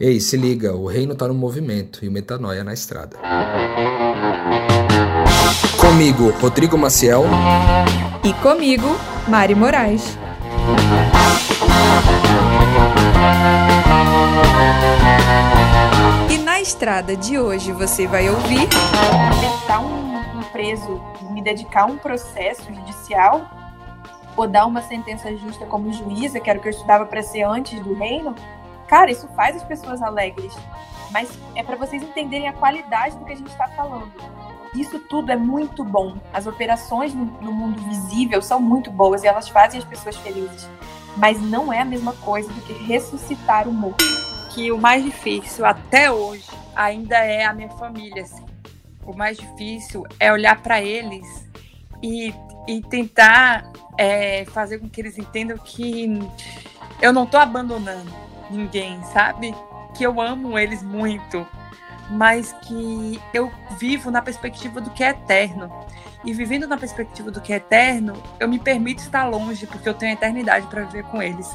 Ei, se liga, o reino tá no movimento e o metanoia na estrada. Comigo, Rodrigo Maciel. E comigo, Mari Moraes. E na estrada de hoje você vai ouvir. Libertar um, um preso, me dedicar a um processo judicial ou dar uma sentença justa como juíza, que era o que eu estudava para ser antes do reino, Cara, isso faz as pessoas alegres, mas é para vocês entenderem a qualidade do que a gente está falando. Isso tudo é muito bom. As operações no, mundo visível são muito boas e elas fazem as pessoas felizes. Mas não é a mesma coisa do que ressuscitar o morto. Que o mais difícil até hoje ainda é a minha família. Assim. O mais difícil é olhar para eles e, e tentar é, fazer com que eles entendam que eu não estou abandonando ninguém, sabe? Que eu amo eles muito, mas que eu vivo na perspectiva do que é eterno. E vivendo na perspectiva do que é eterno, eu me permito estar longe, porque eu tenho a eternidade para viver com eles.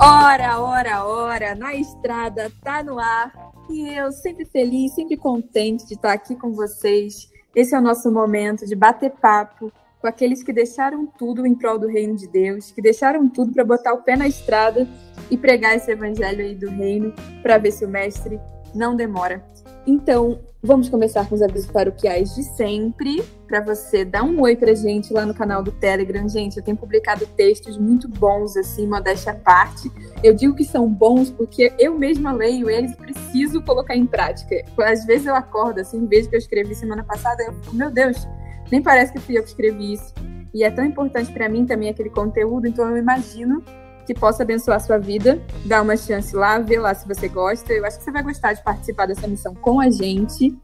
Ora, ora, ora, na estrada, tá no ar. E eu sempre feliz, sempre contente de estar aqui com vocês. Esse é o nosso momento de bater papo, com aqueles que deixaram tudo em prol do reino de Deus, que deixaram tudo para botar o pé na estrada e pregar esse evangelho aí do reino para ver se o mestre não demora. Então, vamos começar com os avisos paroquiais de sempre, para você dar um oi pra gente lá no canal do Telegram. Gente, eu tenho publicado textos muito bons, assim, modéstia à parte. Eu digo que são bons porque eu mesma leio eles e preciso colocar em prática. Às vezes eu acordo, assim, vejo que eu escrevi semana passada, eu fico, meu Deus, nem parece que fui eu que escrevi isso. E é tão importante para mim também aquele conteúdo, então eu imagino que possa abençoar a sua vida. Dá uma chance lá, vê lá se você gosta. Eu acho que você vai gostar de participar dessa missão com a gente.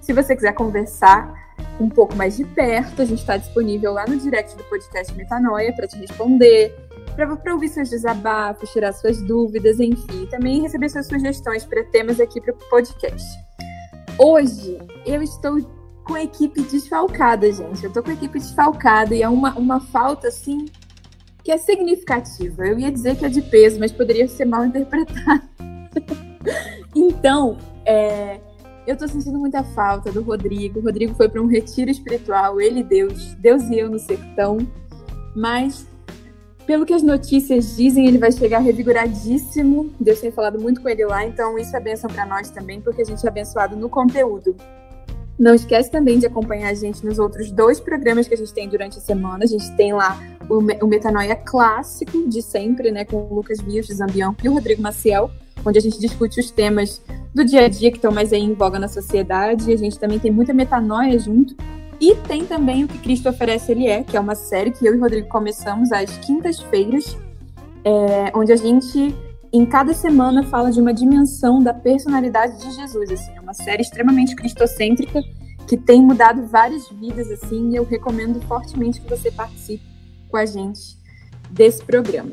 Se você quiser conversar um pouco mais de perto, a gente está disponível lá no direct do podcast Metanoia para te responder, para ouvir seus desabafos, tirar suas dúvidas, enfim, também receber suas sugestões para temas aqui para o podcast. Hoje eu estou com a equipe desfalcada, gente. Eu tô com a equipe desfalcada e é uma, uma falta, assim, que é significativa. Eu ia dizer que é de peso, mas poderia ser mal interpretado. então, é, eu tô sentindo muita falta do Rodrigo. O Rodrigo foi para um retiro espiritual, ele e Deus, Deus e eu no sertão. Mas, pelo que as notícias dizem, ele vai chegar revigoradíssimo. Deus tem falado muito com ele lá, então isso é bênção para nós também, porque a gente é abençoado no conteúdo. Não esquece também de acompanhar a gente nos outros dois programas que a gente tem durante a semana. A gente tem lá o, o Metanoia clássico de sempre, né, com o Lucas Bios de Zambião e o Rodrigo Maciel, onde a gente discute os temas do dia a dia que estão mais em voga na sociedade. A gente também tem muita metanoia junto. E tem também o que Cristo oferece Ele é, que é uma série que eu e o Rodrigo começamos às quintas-feiras, é, onde a gente em cada semana fala de uma dimensão da personalidade de Jesus, assim, é uma série extremamente cristocêntrica que tem mudado várias vidas, assim, e eu recomendo fortemente que você participe com a gente desse programa.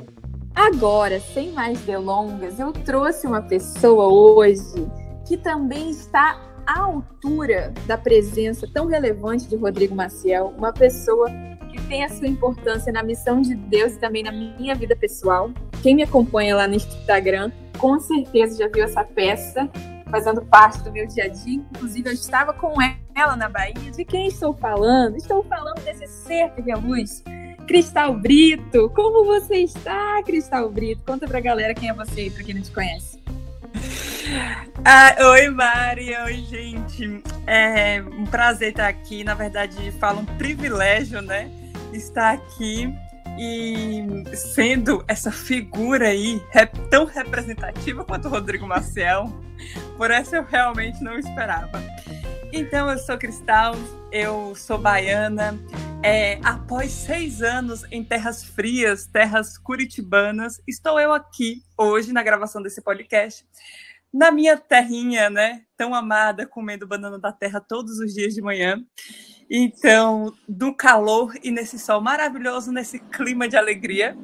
Agora, sem mais delongas, eu trouxe uma pessoa hoje que também está à altura da presença tão relevante de Rodrigo Maciel, uma pessoa tem a sua importância na missão de Deus e também na minha vida pessoal. Quem me acompanha lá no Instagram, com certeza já viu essa peça fazendo parte do meu dia a dia. Inclusive, eu estava com ela na Bahia. De quem estou falando? Estou falando desse ser que reluz. Cristal Brito, como você está, Cristal Brito? Conta pra galera quem é você aí, pra quem não te conhece. Ah, oi, Mari. Oi, gente. É um prazer estar aqui. Na verdade, falo um privilégio, né? Estar aqui e sendo essa figura aí tão representativa quanto o Rodrigo Maciel, por essa eu realmente não esperava. Então, eu sou Cristal, eu sou baiana. É, após seis anos em terras frias, terras curitibanas, estou eu aqui hoje na gravação desse podcast na minha terrinha, né, tão amada, comendo banana da terra todos os dias de manhã. Então, do calor e nesse sol maravilhoso, nesse clima de alegria,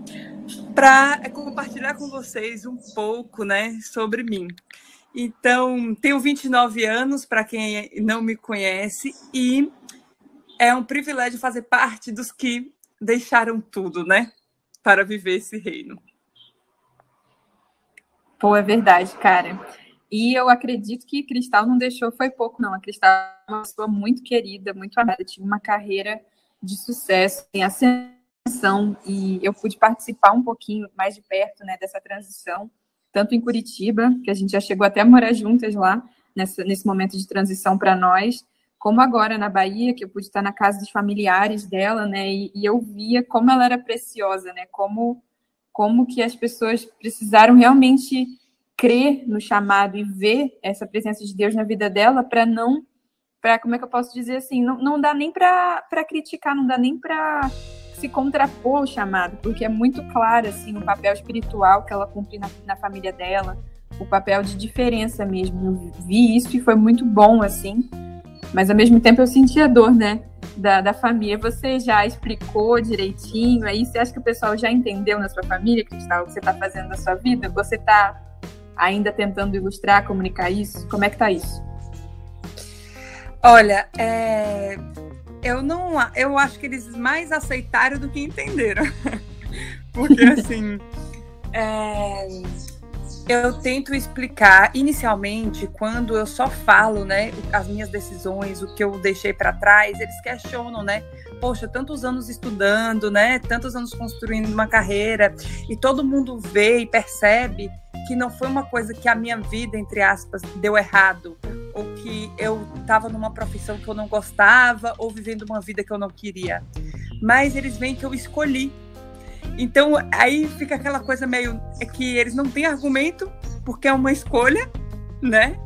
para compartilhar com vocês um pouco, né, sobre mim. Então, tenho 29 anos, para quem não me conhece, e é um privilégio fazer parte dos que deixaram tudo, né? para viver esse reino. Pô, é verdade, cara. E eu acredito que Cristal não deixou foi pouco, não. A Cristal é uma pessoa muito querida, muito amada, tinha uma carreira de sucesso, em ascensão, e eu pude participar um pouquinho mais de perto né, dessa transição, tanto em Curitiba, que a gente já chegou até a morar juntas lá, nessa, nesse momento de transição para nós, como agora na Bahia, que eu pude estar na casa dos familiares dela, né, e, e eu via como ela era preciosa, né, como, como que as pessoas precisaram realmente crer no chamado e ver essa presença de Deus na vida dela para não para como é que eu posso dizer assim não, não dá nem para criticar não dá nem para se contrapor ao chamado porque é muito claro assim o papel espiritual que ela cumpre na, na família dela o papel de diferença mesmo. Eu vi isso e foi muito bom assim mas ao mesmo tempo eu senti a dor né da, da família. Você já explicou direitinho aí você acha que o pessoal já entendeu na sua família Cristal o que você está fazendo na sua vida? Você está ainda tentando ilustrar, comunicar isso? Como é que tá isso? Olha, é... eu não, eu acho que eles mais aceitaram do que entenderam, porque assim, é... eu tento explicar inicialmente quando eu só falo, né, as minhas decisões, o que eu deixei para trás, eles questionam, né? Poxa, tantos anos estudando, né? Tantos anos construindo uma carreira e todo mundo vê e percebe que não foi uma coisa que a minha vida, entre aspas, deu errado, ou que eu estava numa profissão que eu não gostava, ou vivendo uma vida que eu não queria. Mas eles veem que eu escolhi. Então aí fica aquela coisa meio é que eles não têm argumento porque é uma escolha, né?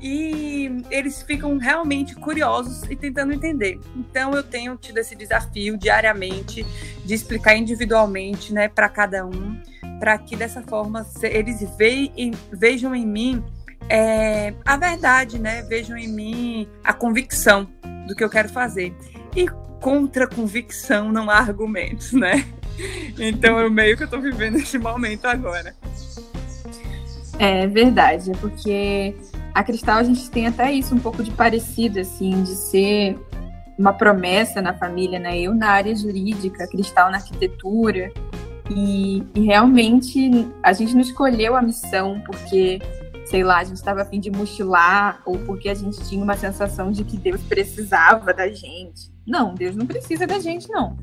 E eles ficam realmente curiosos e tentando entender. Então eu tenho tido esse desafio diariamente de explicar individualmente, né, para cada um para que dessa forma eles vejam em mim é, a verdade, né? Vejam em mim a convicção do que eu quero fazer. E contra convicção não há argumentos, né? Então o meio que eu estou vivendo esse momento agora. É verdade, porque a Cristal a gente tem até isso um pouco de parecido, assim, de ser uma promessa na família, né? Eu na área jurídica, Cristal na arquitetura, e, e, realmente a gente não escolheu a missão porque, sei lá, a gente estava a fim de mochilar ou porque a gente tinha uma sensação de que Deus precisava da gente. Não, Deus não precisa da gente, não.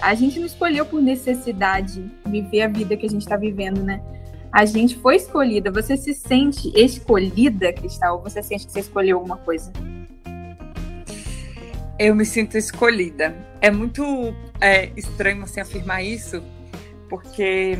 A gente não escolheu por necessidade viver a vida que a gente está vivendo, né? A gente foi escolhida. Você se sente escolhida, Cristal? Ou você sente que você escolheu alguma coisa? Eu me sinto escolhida. É muito é, estranho assim afirmar isso, porque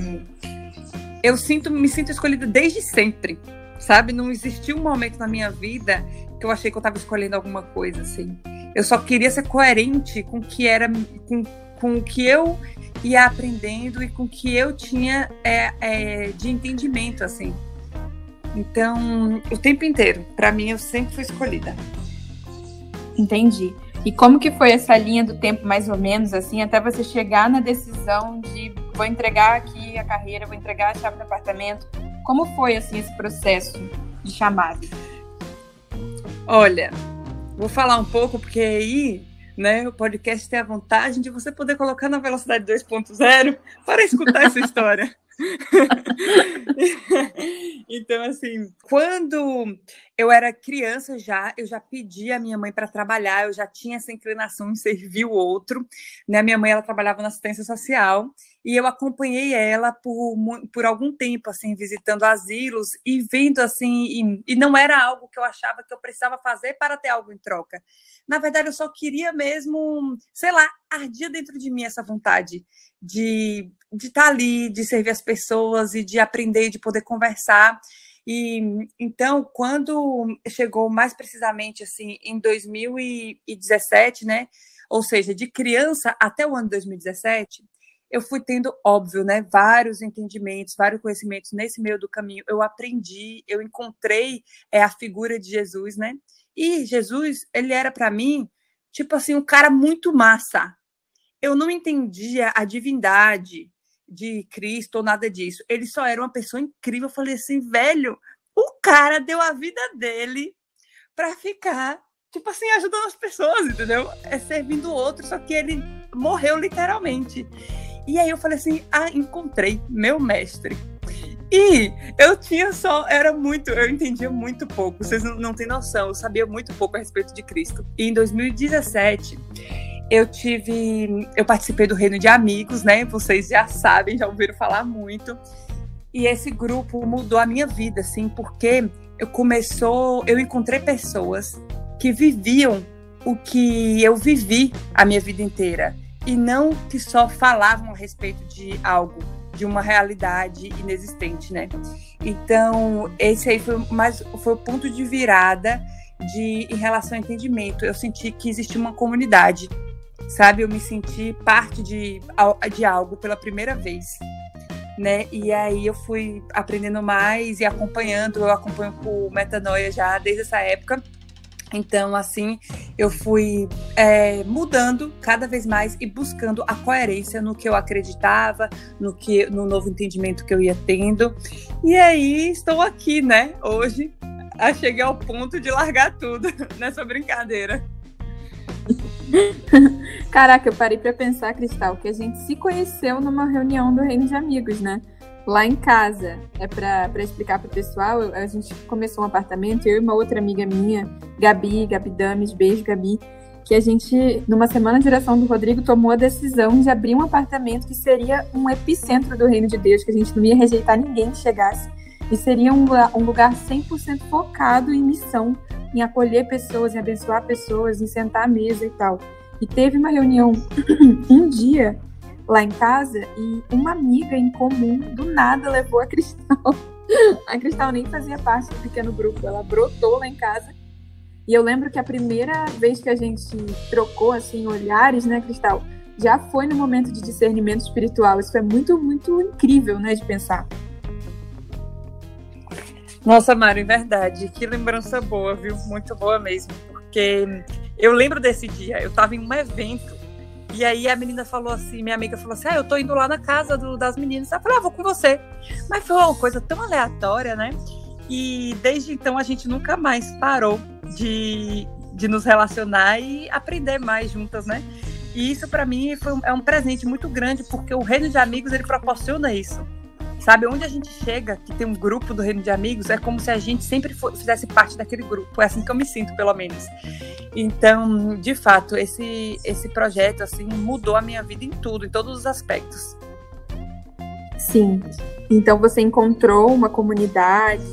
eu sinto, me sinto escolhida desde sempre, sabe? Não existiu um momento na minha vida que eu achei que eu estava escolhendo alguma coisa, assim. Eu só queria ser coerente com o que era, com, com o que eu ia aprendendo e com o que eu tinha é, é, de entendimento, assim. Então, o tempo inteiro, para mim, eu sempre fui escolhida. Entendi. E como que foi essa linha do tempo, mais ou menos, assim, até você chegar na decisão de vou entregar aqui a carreira, vou entregar a chave do apartamento? Como foi, assim, esse processo de chamada? Olha, vou falar um pouco, porque aí, né, o podcast tem a vantagem de você poder colocar na velocidade 2.0 para escutar essa história. então, assim, quando eu era criança já, eu já pedi a minha mãe para trabalhar, eu já tinha essa inclinação em servir o outro. Né? Minha mãe ela trabalhava na assistência social e eu acompanhei ela por, por algum tempo, assim, visitando asilos e vendo assim, e, e não era algo que eu achava que eu precisava fazer para ter algo em troca. Na verdade, eu só queria mesmo, sei lá, ardia dentro de mim essa vontade de de estar tá ali, de servir as pessoas e de aprender, de poder conversar. E então, quando chegou mais precisamente assim em 2017, né? Ou seja, de criança até o ano 2017, eu fui tendo, óbvio, né, vários entendimentos, vários conhecimentos nesse meio do caminho. Eu aprendi, eu encontrei é, a figura de Jesus, né? E Jesus, ele era para mim, tipo assim, um cara muito massa. Eu não entendia a divindade, de Cristo ou nada disso. Ele só era uma pessoa incrível. Eu falei assim, velho, o cara deu a vida dele para ficar, tipo assim, ajudando as pessoas, entendeu? É servindo o outro, só que ele morreu literalmente. E aí eu falei assim: ah, encontrei meu mestre. E eu tinha só, era muito, eu entendia muito pouco, vocês não, não têm noção, eu sabia muito pouco a respeito de Cristo. E em 2017, eu tive, eu participei do Reino de Amigos, né? Vocês já sabem, já ouviram falar muito. E esse grupo mudou a minha vida, assim, porque eu começou, eu encontrei pessoas que viviam o que eu vivi a minha vida inteira e não que só falavam a respeito de algo de uma realidade inexistente, né? Então, esse aí foi mais foi o ponto de virada de em relação ao entendimento. Eu senti que existia uma comunidade, sabe? Eu me senti parte de, de algo pela primeira vez, né? E aí eu fui aprendendo mais e acompanhando, eu acompanho o Metanoia já desde essa época. Então, assim, eu fui é, mudando cada vez mais e buscando a coerência no que eu acreditava, no que no novo entendimento que eu ia tendo. E aí estou aqui, né? Hoje, cheguei ao ponto de largar tudo nessa brincadeira. Caraca, eu parei para pensar, Cristal, que a gente se conheceu numa reunião do Reino de Amigos, né? Lá em casa. É para explicar para o pessoal, a gente começou um apartamento, eu e uma outra amiga minha, Gabi, Gabi Dames, beijo, Gabi, que a gente, numa semana de direção do Rodrigo, tomou a decisão de abrir um apartamento que seria um epicentro do reino de Deus, que a gente não ia rejeitar ninguém que chegasse, e seria um, um lugar 100% focado em missão, em acolher pessoas, em abençoar pessoas, em sentar à mesa e tal. E teve uma reunião um dia lá em casa e uma amiga em comum do nada levou a Cristal. A Cristal nem fazia parte do pequeno grupo, ela brotou lá em casa. E eu lembro que a primeira vez que a gente trocou assim olhares, né, Cristal, já foi no momento de discernimento espiritual. Isso é muito, muito incrível, né, de pensar. Nossa, Mari, verdade. Que lembrança boa, viu? Muito boa mesmo. Porque eu lembro desse dia, eu estava em um evento e aí a menina falou assim, minha amiga falou assim: Ah, eu tô indo lá na casa do, das meninas. Eu falei, ah, vou com você. Mas foi uma coisa tão aleatória, né? E desde então a gente nunca mais parou de, de nos relacionar e aprender mais juntas, né? E isso para mim foi, é um presente muito grande, porque o reino de amigos ele proporciona isso. Sabe, onde a gente chega, que tem um grupo do Reino de Amigos, é como se a gente sempre fizesse parte daquele grupo. É assim que eu me sinto, pelo menos. Então, de fato, esse, esse projeto assim mudou a minha vida em tudo, em todos os aspectos. Sim. Então você encontrou uma comunidade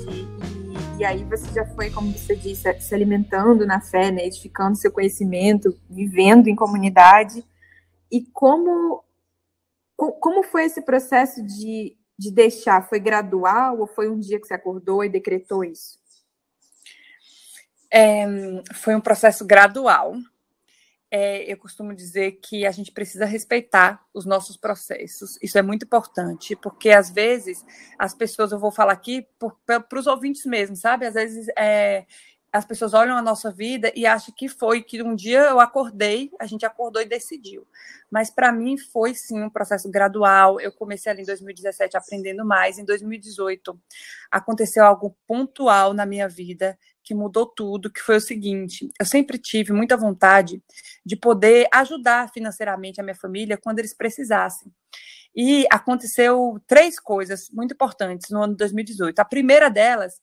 e aí você já foi, como você disse, se alimentando na fé, né, edificando seu conhecimento, vivendo em comunidade. E como como foi esse processo de de deixar? Foi gradual ou foi um dia que você acordou e decretou isso? É, foi um processo gradual. É, eu costumo dizer que a gente precisa respeitar os nossos processos. Isso é muito importante, porque às vezes as pessoas, eu vou falar aqui para os ouvintes mesmo, sabe? Às vezes é, as pessoas olham a nossa vida e acham que foi que um dia eu acordei, a gente acordou e decidiu. Mas para mim foi sim um processo gradual. Eu comecei ali em 2017 aprendendo mais. Em 2018 aconteceu algo pontual na minha vida que mudou tudo, que foi o seguinte: eu sempre tive muita vontade de poder ajudar financeiramente a minha família quando eles precisassem. E aconteceu três coisas muito importantes no ano de 2018. A primeira delas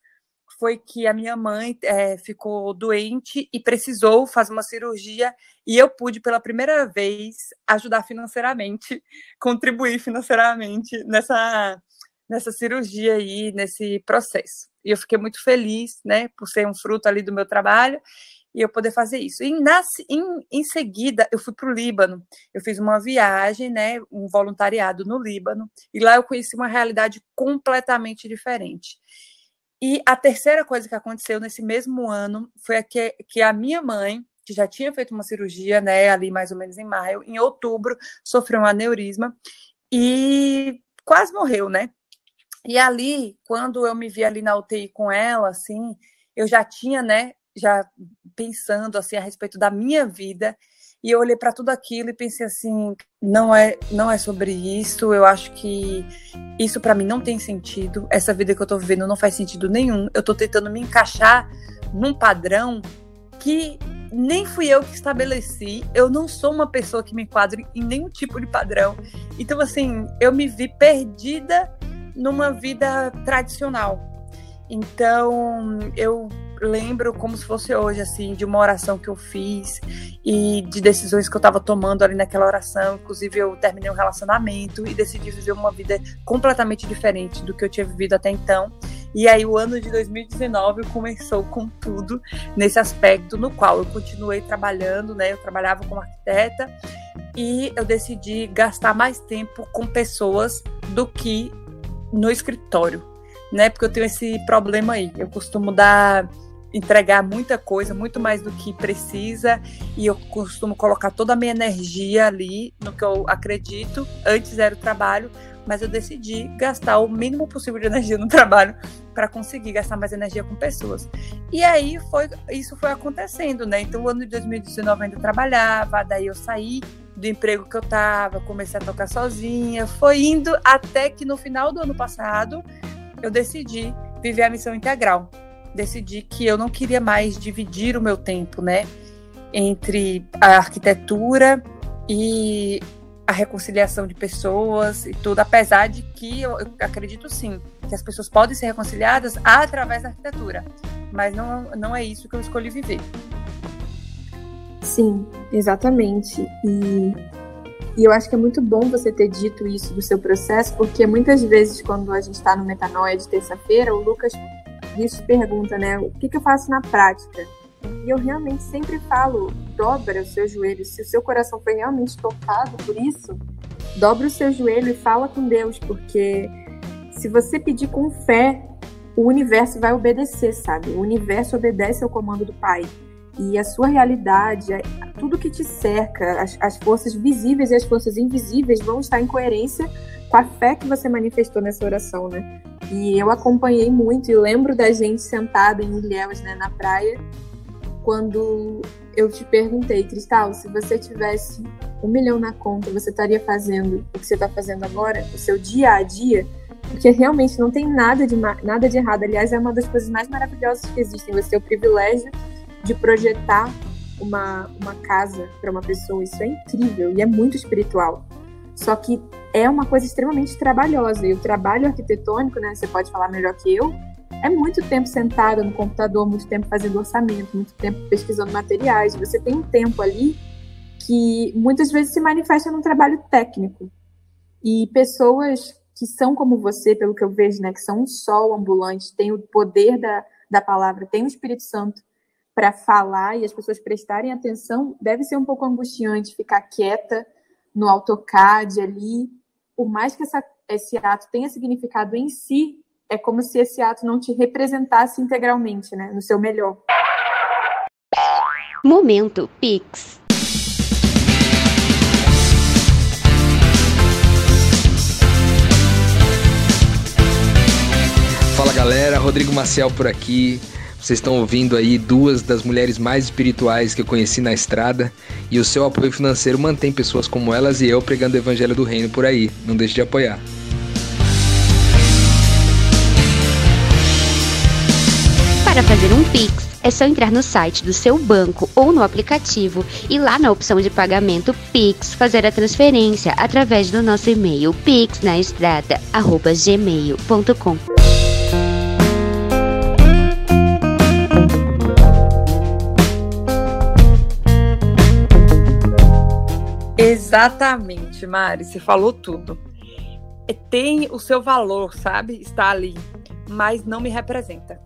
foi que a minha mãe é, ficou doente e precisou fazer uma cirurgia e eu pude pela primeira vez ajudar financeiramente, contribuir financeiramente nessa nessa cirurgia aí, nesse processo. E eu fiquei muito feliz, né, por ser um fruto ali do meu trabalho e eu poder fazer isso. E nas, em, em seguida, eu fui para o Líbano. Eu fiz uma viagem, né, um voluntariado no Líbano, e lá eu conheci uma realidade completamente diferente. E a terceira coisa que aconteceu nesse mesmo ano foi que, que a minha mãe, que já tinha feito uma cirurgia, né, ali mais ou menos em maio, em outubro, sofreu um aneurisma e quase morreu, né? E ali, quando eu me vi ali na UTI com ela, assim, eu já tinha, né, já pensando assim a respeito da minha vida e eu olhei para tudo aquilo e pensei assim, não é, não é sobre isso. Eu acho que isso para mim não tem sentido. Essa vida que eu tô vivendo não faz sentido nenhum. Eu tô tentando me encaixar num padrão que nem fui eu que estabeleci, eu não sou uma pessoa que me enquadre em nenhum tipo de padrão. Então, assim, eu me vi perdida numa vida tradicional. Então, eu lembro como se fosse hoje, assim, de uma oração que eu fiz e de decisões que eu estava tomando ali naquela oração. Inclusive, eu terminei um relacionamento e decidi viver uma vida completamente diferente do que eu tinha vivido até então. E aí, o ano de 2019 começou com tudo nesse aspecto, no qual eu continuei trabalhando, né? Eu trabalhava como arquiteta e eu decidi gastar mais tempo com pessoas do que no escritório, né? Porque eu tenho esse problema aí. Eu costumo dar entregar muita coisa, muito mais do que precisa, e eu costumo colocar toda a minha energia ali no que eu acredito. Antes era o trabalho, mas eu decidi gastar o mínimo possível de energia no trabalho para conseguir gastar mais energia com pessoas. E aí foi isso foi acontecendo, né? Então, o ano de 2019 eu ainda trabalhava, daí eu saí do emprego que eu estava, comecei a tocar sozinha, foi indo até que no final do ano passado eu decidi viver a missão integral decidi que eu não queria mais dividir o meu tempo, né, entre a arquitetura e a reconciliação de pessoas e tudo, apesar de que eu, eu, acredito sim que as pessoas podem ser reconciliadas através da arquitetura, mas não, não é isso que eu escolhi viver. Sim, exatamente. E, e eu acho que é muito bom você ter dito isso do seu processo, porque muitas vezes, quando a gente está no Metanoia de terça-feira, o Lucas Vixe pergunta, né? O que, que eu faço na prática? E eu realmente sempre falo: dobra o seu joelho. Se o seu coração foi realmente tocado por isso, dobra o seu joelho e fala com Deus, porque se você pedir com fé, o universo vai obedecer, sabe? O universo obedece ao comando do Pai. E a sua realidade, tudo que te cerca, as, as forças visíveis e as forças invisíveis vão estar em coerência com a fé que você manifestou nessa oração, né? E eu acompanhei muito e lembro da gente sentada em Ilhéus, né, na praia, quando eu te perguntei, Cristal, se você tivesse um milhão na conta, você estaria fazendo o que você está fazendo agora, o seu dia a dia? Porque realmente não tem nada de, nada de errado. Aliás, é uma das coisas mais maravilhosas que existem. Você ter o privilégio de projetar uma, uma casa para uma pessoa. Isso é incrível e é muito espiritual. Só que é uma coisa extremamente trabalhosa. E o trabalho arquitetônico, né, você pode falar melhor que eu, é muito tempo sentado no computador, muito tempo fazendo orçamento, muito tempo pesquisando materiais. Você tem um tempo ali que muitas vezes se manifesta num trabalho técnico. E pessoas que são como você, pelo que eu vejo, né, que são um sol ambulante, têm o poder da, da palavra, têm o Espírito Santo para falar e as pessoas prestarem atenção, deve ser um pouco angustiante ficar quieta no AutoCAD ali por mais que essa, esse ato tenha significado em si, é como se esse ato não te representasse integralmente, né, no seu melhor. Momento Pix. Fala galera, Rodrigo Maciel por aqui. Vocês estão ouvindo aí duas das mulheres mais espirituais que eu conheci na estrada e o seu apoio financeiro mantém pessoas como elas e eu pregando o evangelho do reino por aí. Não deixe de apoiar. Para fazer um Pix, é só entrar no site do seu banco ou no aplicativo e lá na opção de pagamento Pix fazer a transferência através do nosso e-mail pixnaestrada@gmail.com. Exatamente, Mari, você falou tudo. É, tem o seu valor, sabe? Está ali, mas não me representa.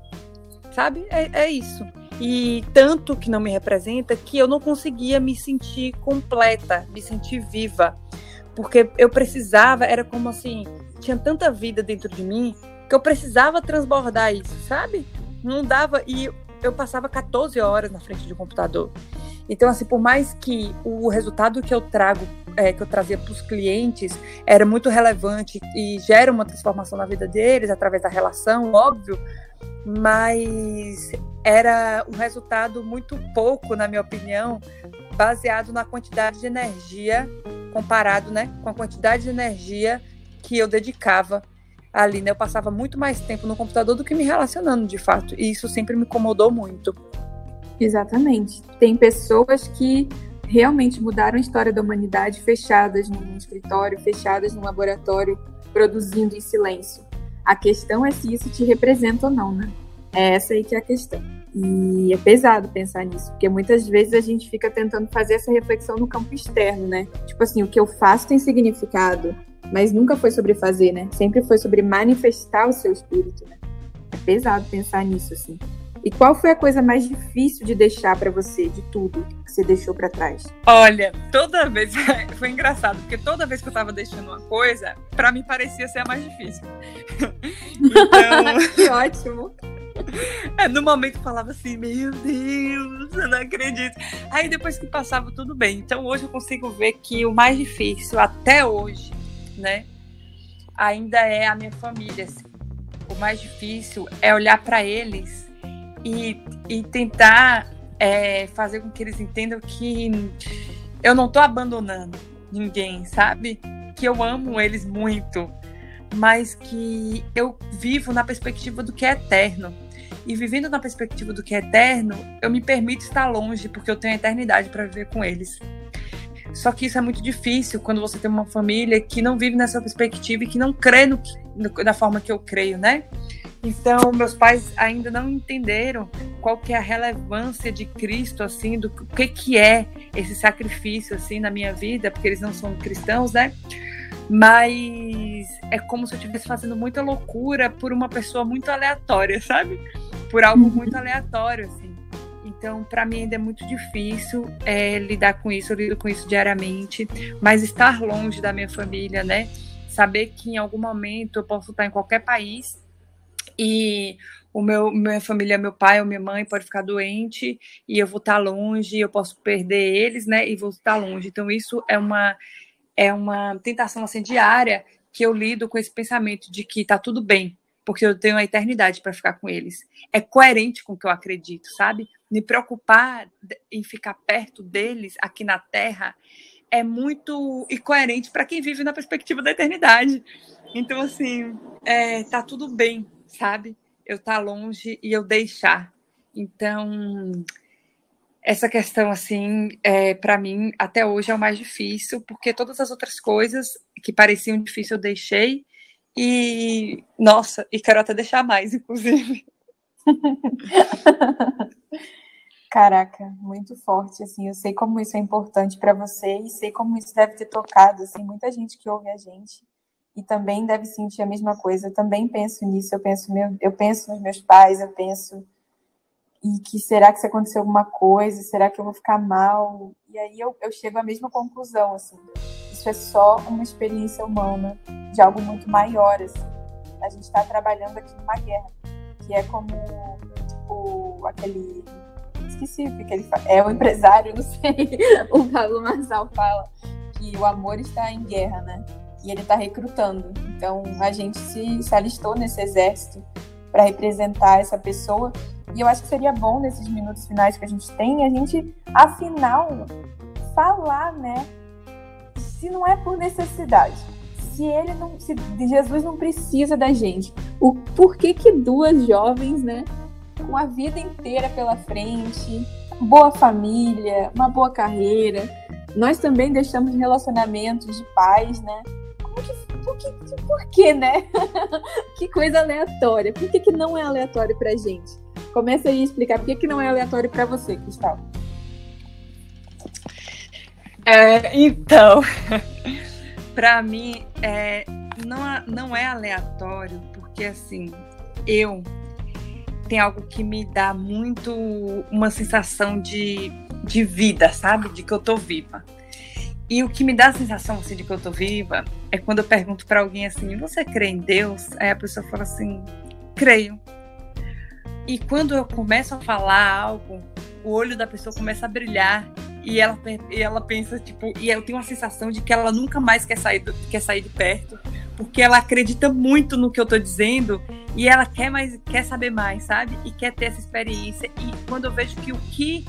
Sabe? É, é isso. E tanto que não me representa que eu não conseguia me sentir completa, me sentir viva. Porque eu precisava, era como assim, tinha tanta vida dentro de mim que eu precisava transbordar isso, sabe? Não dava. E eu passava 14 horas na frente do computador. Então, assim, por mais que o resultado que eu trago, é, que eu trazia para os clientes, era muito relevante e gera uma transformação na vida deles através da relação, óbvio, mas era um resultado muito pouco, na minha opinião, baseado na quantidade de energia comparado, né, com a quantidade de energia que eu dedicava ali, né? Eu passava muito mais tempo no computador do que me relacionando, de fato, e isso sempre me incomodou muito. Exatamente. Tem pessoas que realmente mudaram a história da humanidade fechadas num escritório, fechadas num laboratório, produzindo em silêncio. A questão é se isso te representa ou não, né? É essa aí que é a questão. E é pesado pensar nisso, porque muitas vezes a gente fica tentando fazer essa reflexão no campo externo, né? Tipo assim, o que eu faço tem significado, mas nunca foi sobre fazer, né? Sempre foi sobre manifestar o seu espírito, né? É pesado pensar nisso, assim. E qual foi a coisa mais difícil de deixar para você, de tudo que você deixou para trás? Olha, toda vez foi engraçado, porque toda vez que eu tava deixando uma coisa, para mim parecia ser a mais difícil. então, que ótimo. É, no momento eu falava assim, meu Deus, eu não acredito. Aí depois que passava, tudo bem. Então hoje eu consigo ver que o mais difícil até hoje, né, ainda é a minha família. Assim. O mais difícil é olhar para eles e, e tentar é, fazer com que eles entendam que eu não tô abandonando ninguém, sabe? Que eu amo eles muito, mas que eu vivo na perspectiva do que é eterno. E vivendo na perspectiva do que é eterno, eu me permito estar longe, porque eu tenho a eternidade para viver com eles. Só que isso é muito difícil quando você tem uma família que não vive nessa perspectiva e que não crê no, no, da forma que eu creio, né? Então, meus pais ainda não entenderam qual que é a relevância de Cristo, assim, do que que é esse sacrifício, assim, na minha vida, porque eles não são cristãos, né? Mas é como se eu estivesse fazendo muita loucura por uma pessoa muito aleatória, sabe? Por algo muito aleatório, assim. Então, para mim ainda é muito difícil é, lidar com isso, eu lido com isso diariamente, mas estar longe da minha família, né? Saber que em algum momento eu posso estar em qualquer país e o meu minha família, meu pai ou minha mãe pode ficar doente e eu vou estar longe, eu posso perder eles, né? E vou estar longe. Então isso é uma é uma tentação assim diária que eu lido com esse pensamento de que tá tudo bem, porque eu tenho a eternidade para ficar com eles. É coerente com o que eu acredito, sabe? Me preocupar em ficar perto deles aqui na Terra é muito incoerente para quem vive na perspectiva da eternidade. Então, assim, é, tá tudo bem sabe? Eu estar tá longe e eu deixar. Então, essa questão, assim, é, para mim, até hoje é o mais difícil, porque todas as outras coisas que pareciam difíceis eu deixei. E, nossa, e quero até deixar mais, inclusive. Caraca, muito forte, assim, eu sei como isso é importante para você e sei como isso deve ter tocado, assim, muita gente que ouve a gente e também deve sentir a mesma coisa. Eu também penso nisso, eu penso, meu, eu penso nos meus pais, eu penso e que será que se acontecer alguma coisa, será que eu vou ficar mal? E aí eu, eu chego à mesma conclusão, assim. Isso é só uma experiência humana de algo muito maior, assim. A gente está trabalhando aqui numa guerra, que é como o aquele esqueci o que ele fala. É o empresário, não sei. O Paulo Marçal fala que o amor está em guerra, né? E ele está recrutando. Então a gente se, se alistou nesse exército para representar essa pessoa. E eu acho que seria bom nesses minutos finais que a gente tem, a gente, afinal, falar, né? Se não é por necessidade, se ele não, se Jesus não precisa da gente, o porquê que duas jovens, né, com a vida inteira pela frente, boa família, uma boa carreira, nós também deixamos relacionamentos de paz, né? Por que, por que né? que coisa aleatória. Por que, que não é aleatório pra gente? Começa aí a explicar por que, que não é aleatório para você, Cristal. É, então, para mim, é, não, não é aleatório, porque assim, eu tem algo que me dá muito uma sensação de, de vida, sabe? De que eu tô viva. E o que me dá a sensação assim, de que eu tô viva é quando eu pergunto para alguém assim: você crê em Deus? Aí a pessoa fala assim: creio. E quando eu começo a falar algo, o olho da pessoa começa a brilhar e ela, e ela pensa, tipo, e eu tenho a sensação de que ela nunca mais quer sair, do, quer sair de perto, porque ela acredita muito no que eu tô dizendo e ela quer mais, quer saber mais, sabe? E quer ter essa experiência. E quando eu vejo que o que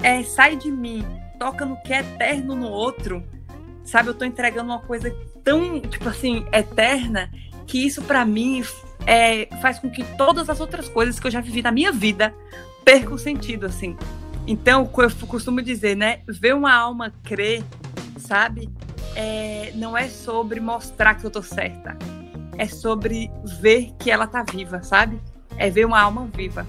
é, sai de mim toca no que é eterno no outro, sabe? Eu tô entregando uma coisa tão, tipo assim, eterna, que isso para mim é, faz com que todas as outras coisas que eu já vivi na minha vida percam sentido, assim. Então, eu costumo dizer, né? Ver uma alma crer, sabe? É, não é sobre mostrar que eu tô certa. É sobre ver que ela tá viva, sabe? É ver uma alma viva.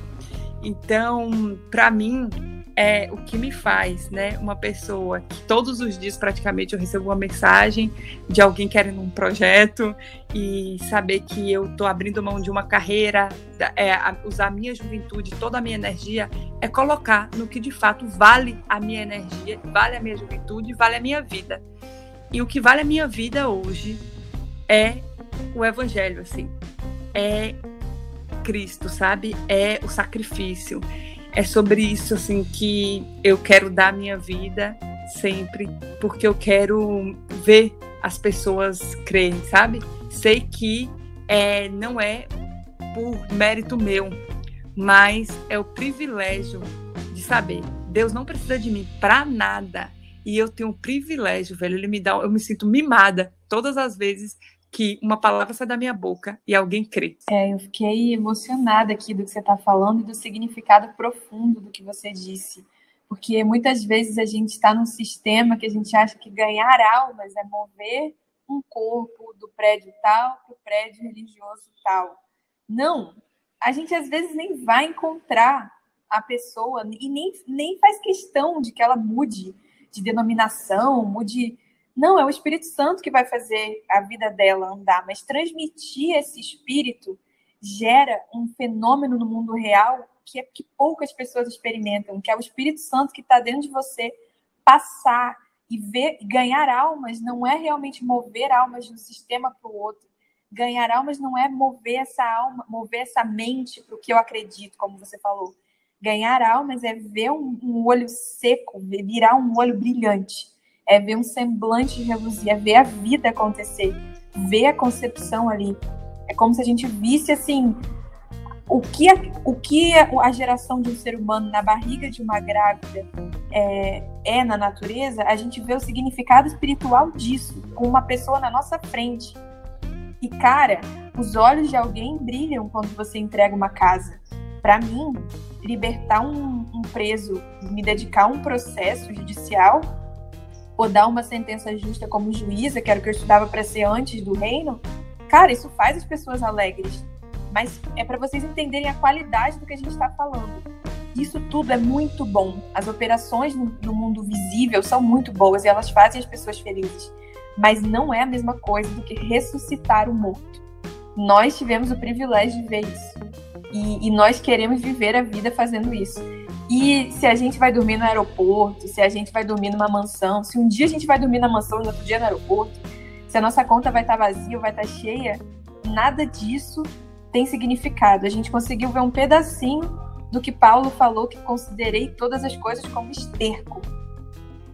Então, para mim, é o que me faz, né? Uma pessoa que todos os dias praticamente eu recebo uma mensagem de alguém querendo um projeto e saber que eu estou abrindo mão de uma carreira, é, usar a minha juventude, toda a minha energia, é colocar no que de fato vale a minha energia, vale a minha juventude, vale a minha vida. E o que vale a minha vida hoje é o evangelho, assim. É Cristo, sabe? É o sacrifício é sobre isso assim que eu quero dar minha vida sempre, porque eu quero ver as pessoas crerem, sabe? Sei que é, não é por mérito meu, mas é o privilégio de saber. Deus não precisa de mim para nada. E eu tenho um privilégio, velho. Ele me dá, eu me sinto mimada todas as vezes que uma palavra sai da minha boca e alguém crê. É, eu fiquei emocionada aqui do que você está falando e do significado profundo do que você disse. Porque muitas vezes a gente está num sistema que a gente acha que ganhar almas é mover um corpo do prédio tal para o prédio religioso tal. Não, a gente às vezes nem vai encontrar a pessoa e nem, nem faz questão de que ela mude de denominação, mude não, é o Espírito Santo que vai fazer a vida dela andar, mas transmitir esse espírito gera um fenômeno no mundo real que é que poucas pessoas experimentam, que é o Espírito Santo que está dentro de você passar e ver, ganhar almas não é realmente mover almas de um sistema para o outro. Ganhar almas não é mover essa alma, mover essa mente para o que eu acredito, como você falou. Ganhar almas é ver um, um olho seco, virar um olho brilhante é ver um semblante reluzir, é ver a vida acontecer, ver a concepção ali. É como se a gente visse assim o que a, o que a geração de um ser humano na barriga de uma grávida é, é na natureza, a gente vê o significado espiritual disso com uma pessoa na nossa frente. E cara, os olhos de alguém brilham quando você entrega uma casa. Para mim, libertar um, um preso, me dedicar a um processo judicial ou dar uma sentença justa como juíza, que era o que eu estudava para ser antes do reino, cara, isso faz as pessoas alegres. Mas é para vocês entenderem a qualidade do que a gente está falando. Isso tudo é muito bom. As operações no, mundo visível são muito boas e elas fazem as pessoas felizes. Mas não é a mesma coisa do que ressuscitar o morto. Nós tivemos o privilégio de ver isso. E, e nós queremos viver a vida fazendo isso. E se a gente vai dormir no aeroporto, se a gente vai dormir numa mansão, se um dia a gente vai dormir na mansão e outro dia no aeroporto, se a nossa conta vai estar vazia ou vai estar cheia, nada disso tem significado. A gente conseguiu ver um pedacinho do que Paulo falou que considerei todas as coisas como esterco,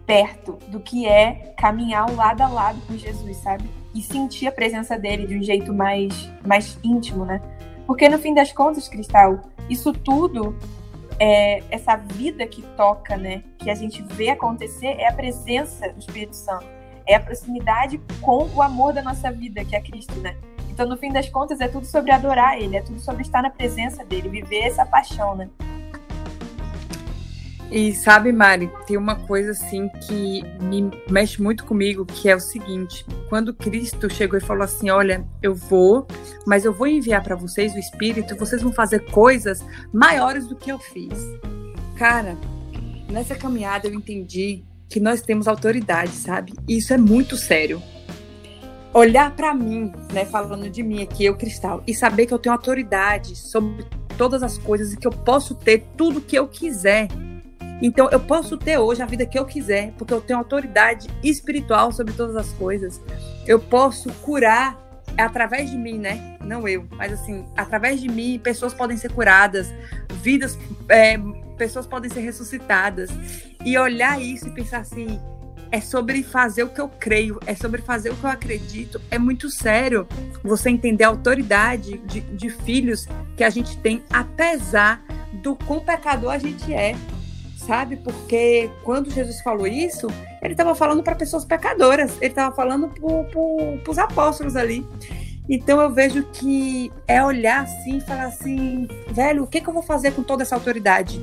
perto do que é caminhar lado a lado com Jesus, sabe? E sentir a presença dele de um jeito mais, mais íntimo, né? Porque no fim das contas, Cristal, isso tudo é, essa vida que toca, né, que a gente vê acontecer, é a presença do Espírito Santo, é a proximidade com o amor da nossa vida, que é Cristo, né? Então, no fim das contas, é tudo sobre adorar Ele, é tudo sobre estar na presença dele, viver essa paixão, né? E sabe, Mari, tem uma coisa assim que me mexe muito comigo, que é o seguinte: quando Cristo chegou e falou assim: Olha, eu vou, mas eu vou enviar para vocês o Espírito, vocês vão fazer coisas maiores do que eu fiz. Cara, nessa caminhada eu entendi que nós temos autoridade, sabe? E isso é muito sério. Olhar para mim, né, falando de mim aqui, eu cristal, e saber que eu tenho autoridade sobre todas as coisas e que eu posso ter tudo que eu quiser então eu posso ter hoje a vida que eu quiser, porque eu tenho autoridade espiritual sobre todas as coisas. Eu posso curar através de mim, né? Não eu, mas assim, através de mim, pessoas podem ser curadas, vidas, é, pessoas podem ser ressuscitadas. E olhar isso e pensar assim, é sobre fazer o que eu creio, é sobre fazer o que eu acredito. É muito sério você entender a autoridade de, de filhos que a gente tem, apesar do quão pecador a gente é sabe? Porque quando Jesus falou isso, ele estava falando para pessoas pecadoras, ele estava falando para os apóstolos ali. Então eu vejo que é olhar assim e falar assim, velho, o que, que eu vou fazer com toda essa autoridade?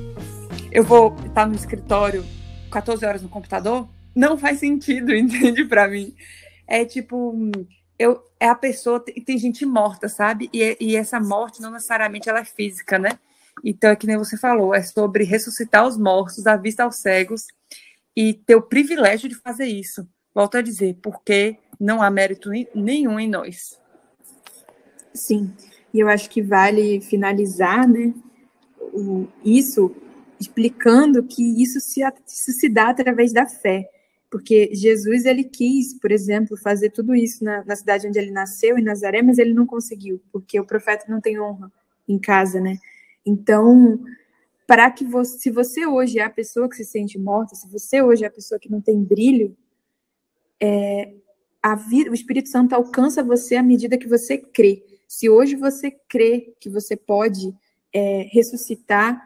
eu vou estar no escritório 14 horas no computador? Não faz sentido, entende? Para mim. É tipo, eu, é a pessoa, tem, tem gente morta, sabe? E, e essa morte não necessariamente ela é física, né? Então, é que nem você falou, é sobre ressuscitar os mortos, dar vista aos cegos e ter o privilégio de fazer isso. Volto a dizer, porque não há mérito nenhum em nós. Sim, e eu acho que vale finalizar, né, o, isso explicando que isso se, isso se dá através da fé. Porque Jesus, ele quis, por exemplo, fazer tudo isso na, na cidade onde ele nasceu, em Nazaré, mas ele não conseguiu, porque o profeta não tem honra em casa, né? Então, para que você, se você hoje é a pessoa que se sente morta, se você hoje é a pessoa que não tem brilho, é, vida, o Espírito Santo alcança você à medida que você crê. Se hoje você crê que você pode é, ressuscitar,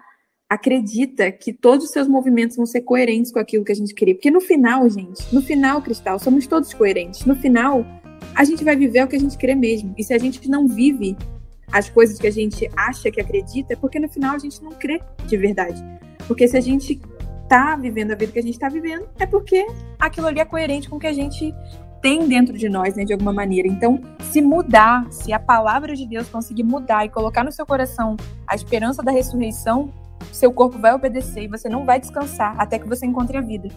acredita que todos os seus movimentos vão ser coerentes com aquilo que a gente crê. Porque no final, gente, no final, Cristal, somos todos coerentes. No final, a gente vai viver o que a gente crê mesmo. E se a gente não vive as coisas que a gente acha que acredita, é porque no final a gente não crê de verdade. Porque se a gente tá vivendo a vida que a gente está vivendo, é porque aquilo ali é coerente com o que a gente tem dentro de nós, né, de alguma maneira. Então, se mudar, se a palavra de Deus conseguir mudar e colocar no seu coração a esperança da ressurreição, seu corpo vai obedecer e você não vai descansar até que você encontre a vida.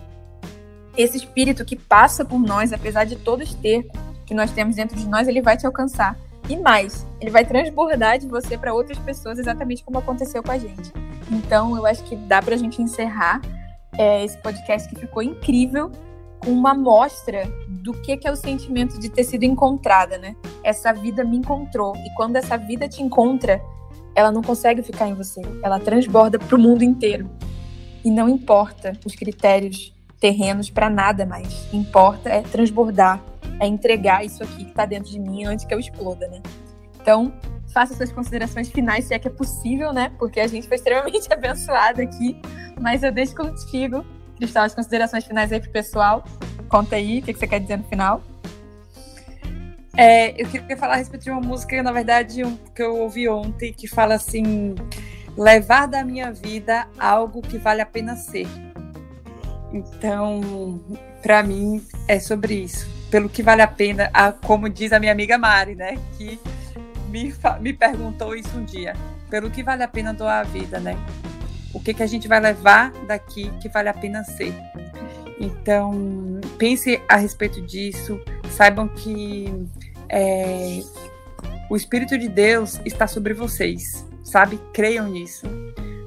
Esse espírito que passa por nós, apesar de todo esterco que nós temos dentro de nós, ele vai te alcançar. E mais, ele vai transbordar de você para outras pessoas, exatamente como aconteceu com a gente. Então, eu acho que dá para a gente encerrar é, esse podcast que ficou incrível com uma amostra do que, que é o sentimento de ter sido encontrada, né? Essa vida me encontrou. E quando essa vida te encontra, ela não consegue ficar em você, ela transborda para o mundo inteiro. E não importa os critérios terrenos para nada mais. Importa é transbordar, é entregar isso aqui que está dentro de mim antes que eu exploda, né? Então, faça suas considerações finais, se é que é possível, né? Porque a gente foi extremamente abençoado aqui. Mas eu deixo contigo, Cristal, as considerações finais aí pro pessoal. Conta aí o que, que você quer dizer no final. É, eu queria falar a respeito de uma música, na verdade, um, que eu ouvi ontem, que fala assim: levar da minha vida algo que vale a pena ser. Então, para mim, é sobre isso. Pelo que vale a pena, a, como diz a minha amiga Mari, né? Que me, me perguntou isso um dia. Pelo que vale a pena doar a vida, né? O que, que a gente vai levar daqui que vale a pena ser. Então, pense a respeito disso. Saibam que é, o Espírito de Deus está sobre vocês, sabe? Creiam nisso,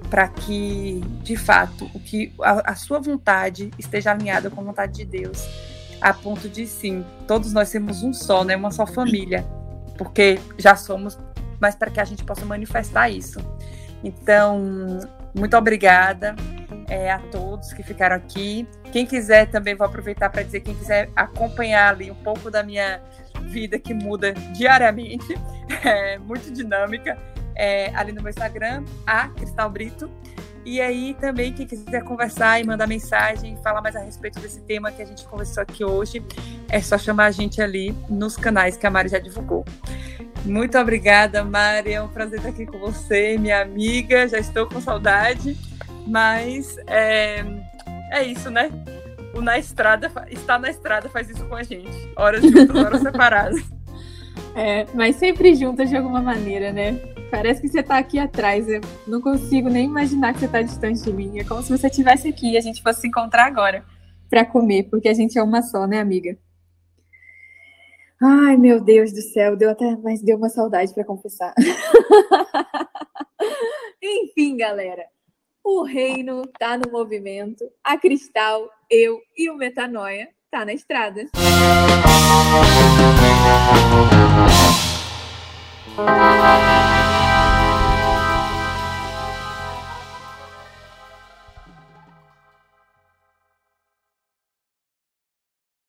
para que, de fato, o que a, a, sua vontade esteja alinhada com a vontade de Deus, a ponto de sim, todos nós temos um só, né? Uma só família, porque já somos, mas para que a gente possa manifestar isso. Então, muito obrigada é, a todos que ficaram aqui. Quem quiser também vou aproveitar para dizer quem quiser acompanhar ali um pouco da minha vida que muda diariamente, é muito dinâmica, é, ali no meu Instagram, a Cristal Brito. E aí também, quem quiser conversar e mandar mensagem, falar mais a respeito desse tema que a gente conversou aqui hoje, é só chamar a gente ali nos canais que a Mari já divulgou. Muito obrigada, Mari. É um prazer estar aqui com você, minha amiga. Já estou com saudade, mas é, é isso, né? o na estrada, está na estrada faz isso com a gente. Horas juntas, horas separadas. É, mas sempre juntas de alguma maneira, né? Parece que você está aqui atrás. Eu não consigo nem imaginar que você está distante de mim. É como se você estivesse aqui e a gente fosse se encontrar agora para comer, porque a gente é uma só, né, amiga? Ai, meu Deus do céu, deu até, mas deu uma saudade para confessar. Enfim, galera. O reino tá no movimento, a Cristal, eu e o Metanoia tá na estrada.